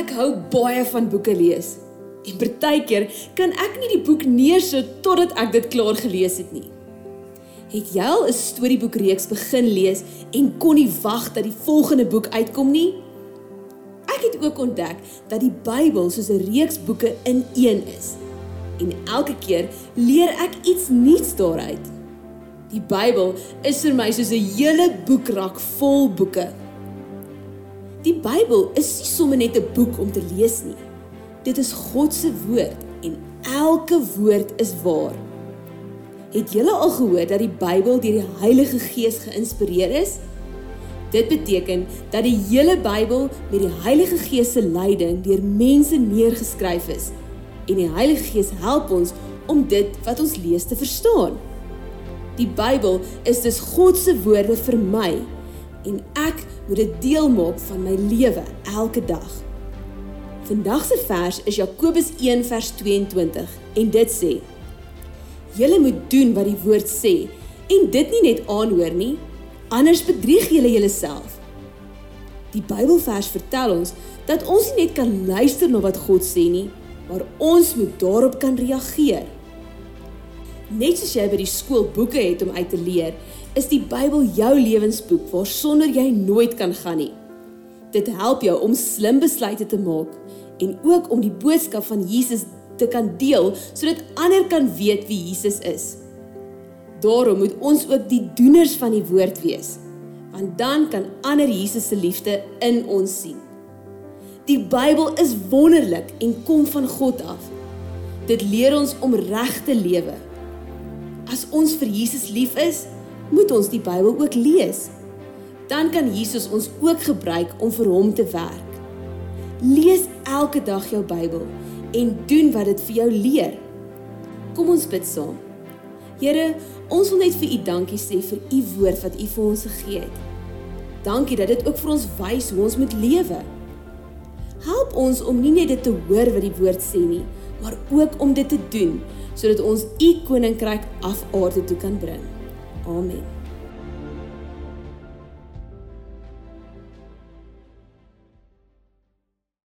Ek hou baie van boeke lees. En partykeer kan ek nie die boek neersit totdat ek dit klaar gelees het nie. Het jy al 'n storieboekreeks begin lees en kon nie wag dat die volgende boek uitkom nie? Ek het ook ontdek dat die Bybel soos 'n reeks boeke in een is. En elke keer leer ek iets nuuts daaruit. Die Bybel is vir my soos 'n hele boekrak vol boeke. Die Bybel is nie sommer net 'n boek om te lees nie. Dit is God se woord en elke woord is waar. Het julle al gehoor dat die Bybel deur die Heilige Gees geïnspireer is? Dit beteken dat die hele Bybel met die Heilige Gees se leiding deur mense neergeskryf is en die Heilige Gees help ons om dit wat ons lees te verstaan. Die Bybel is dus God se woorde vir my en ek moet dit deel maak van my lewe elke dag. Vandag se vers is Jakobus 1 vers 22 en dit sê: Julle moet doen wat die woord sê en dit nie net aanhoor nie, anders bedrieg julle julleself. Die Bybelvers vertel ons dat ons nie net kan luister na wat God sê nie, maar ons moet daarop kan reageer. Net soos jy by die skool boeke het om uit te leer, is die Bybel jou lewensboek waarsonder jy nooit kan gaan nie. Dit help jou om slim besluite te maak en ook om die boodskap van Jesus te kan deel sodat ander kan weet wie Jesus is. Daarom moet ons ook die doeners van die woord wees, want dan kan ander Jesus se liefde in ons sien. Die Bybel is wonderlik en kom van God af. Dit leer ons om reg te lewe. As ons vir Jesus lief is, moet ons die Bybel ook lees. Dan kan Jesus ons ook gebruik om vir hom te werk. Lees elke dag jou Bybel en doen wat dit vir jou leer. Kom ons bid saam. Here, ons wil net vir U dankie sê vir U woord wat U vir ons gegee het. Dankie dat dit ook vir ons wys hoe ons moet lewe. Help ons om nie net dit te hoor wat die woord sê nie, maar ook om dit te doen sodat ons U koninkryk af aarde toe kan bring. Amen.